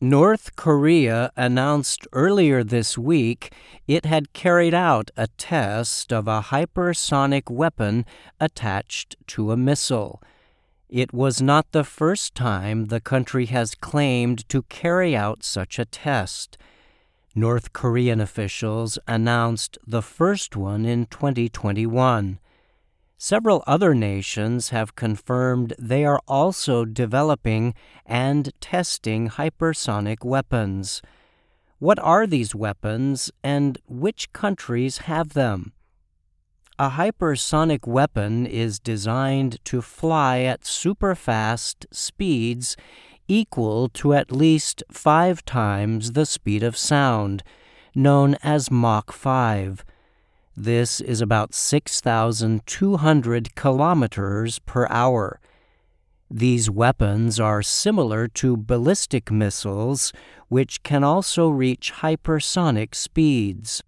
North Korea announced earlier this week it had carried out a test of a hypersonic weapon attached to a missile. It was not the first time the country has claimed to carry out such a test. North Korean officials announced the first one in 2021. Several other nations have confirmed they are also developing and testing hypersonic weapons. What are these weapons and which countries have them? A hypersonic weapon is designed to fly at superfast speeds equal to at least five times the speed of sound, known as Mach 5. This is about 6,200 kilometers per hour. These weapons are similar to ballistic missiles, which can also reach hypersonic speeds.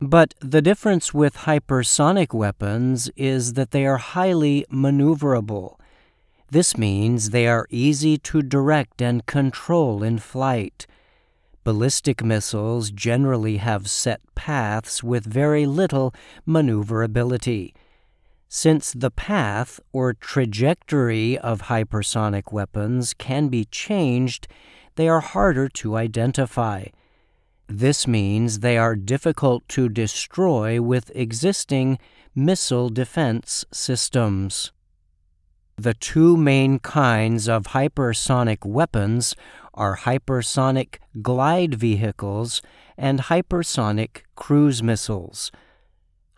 But the difference with hypersonic weapons is that they are highly maneuverable. This means they are easy to direct and control in flight. Ballistic missiles generally have set paths with very little maneuverability. Since the path or trajectory of hypersonic weapons can be changed, they are harder to identify. This means they are difficult to destroy with existing missile defense systems. The two main kinds of hypersonic weapons are hypersonic glide vehicles and hypersonic cruise missiles.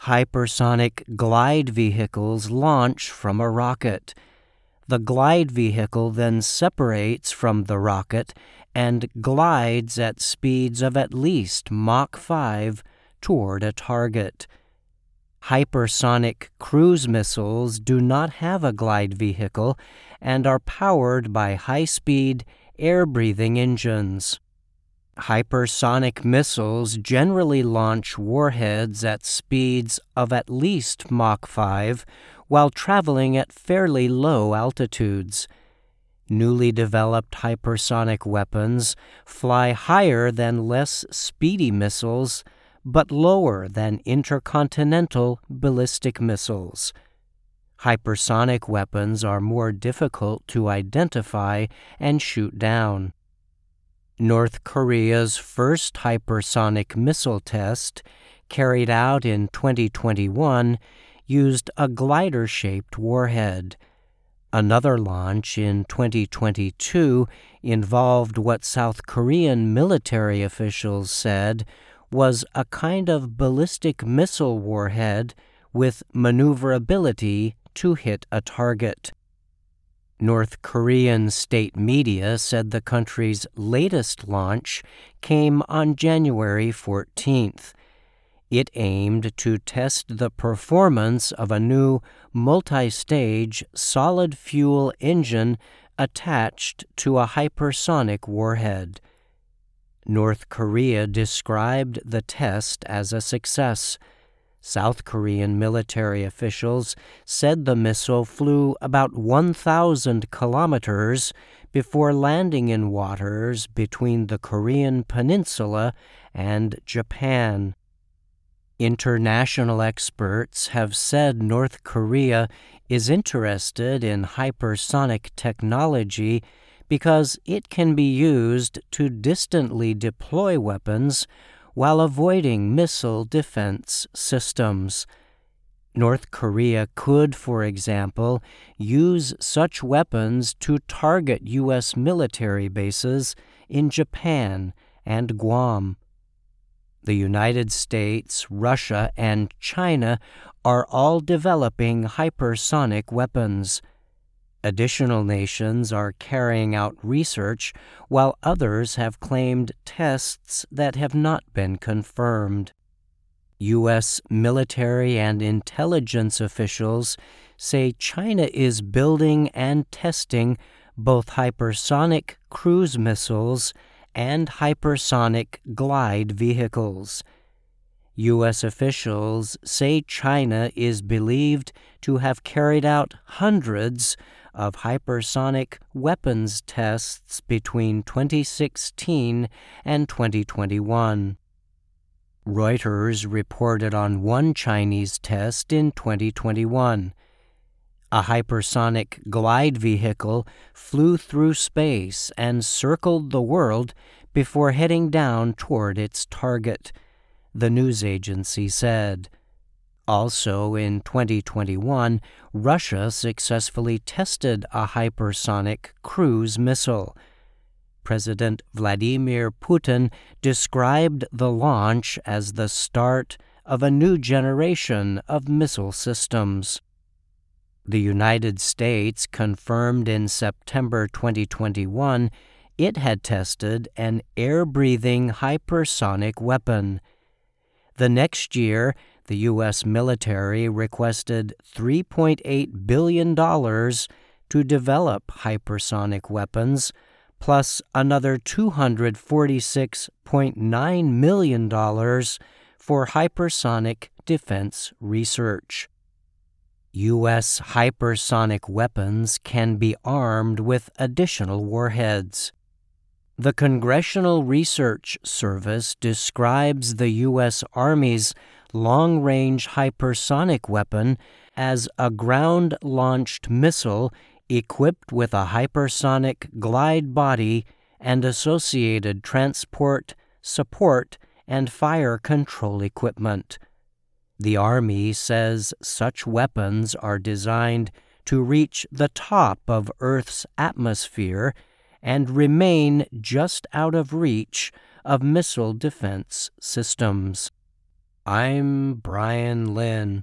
Hypersonic glide vehicles launch from a rocket. The glide vehicle then separates from the rocket and glides at speeds of at least Mach 5 toward a target. Hypersonic cruise missiles do not have a glide vehicle and are powered by high speed air breathing engines. Hypersonic missiles generally launch warheads at speeds of at least Mach 5 while traveling at fairly low altitudes. Newly developed hypersonic weapons fly higher than less speedy missiles but lower than intercontinental ballistic missiles. Hypersonic weapons are more difficult to identify and shoot down. North Korea's first hypersonic missile test, carried out in 2021, used a glider shaped warhead. Another launch in 2022 involved what South Korean military officials said was a kind of ballistic missile warhead with maneuverability to hit a target. North Korean state media said the country's latest launch came on January 14th. It aimed to test the performance of a new multi stage solid fuel engine attached to a hypersonic warhead. North Korea described the test as a success. South Korean military officials said the missile flew about 1,000 kilometers before landing in waters between the Korean peninsula and Japan. International experts have said North Korea is interested in hypersonic technology because it can be used to distantly deploy weapons while avoiding missile defense systems. North Korea could, for example, use such weapons to target U.S. military bases in Japan and Guam. The United States, Russia, and China are all developing hypersonic weapons. Additional nations are carrying out research, while others have claimed tests that have not been confirmed. U.S. military and intelligence officials say China is building and testing both hypersonic cruise missiles and hypersonic glide vehicles. U.S. officials say China is believed to have carried out hundreds of hypersonic weapons tests between 2016 and 2021. Reuters reported on one Chinese test in 2021. A hypersonic glide vehicle flew through space and circled the world before heading down toward its target, the news agency said. Also in 2021, Russia successfully tested a hypersonic cruise missile. President Vladimir Putin described the launch as the start of a new generation of missile systems. The United States confirmed in September 2021 it had tested an air breathing hypersonic weapon. The next year, the U.S. military requested $3.8 billion to develop hypersonic weapons, plus another $246.9 million for hypersonic defense research. U.S. hypersonic weapons can be armed with additional warheads. The Congressional Research Service describes the U.S. Army's long range hypersonic weapon as a ground launched missile equipped with a hypersonic glide body and associated transport, support, and fire control equipment. The Army says such weapons are designed to reach the top of Earth's atmosphere and remain just out of reach of missile defense systems. I'm Brian Lynn.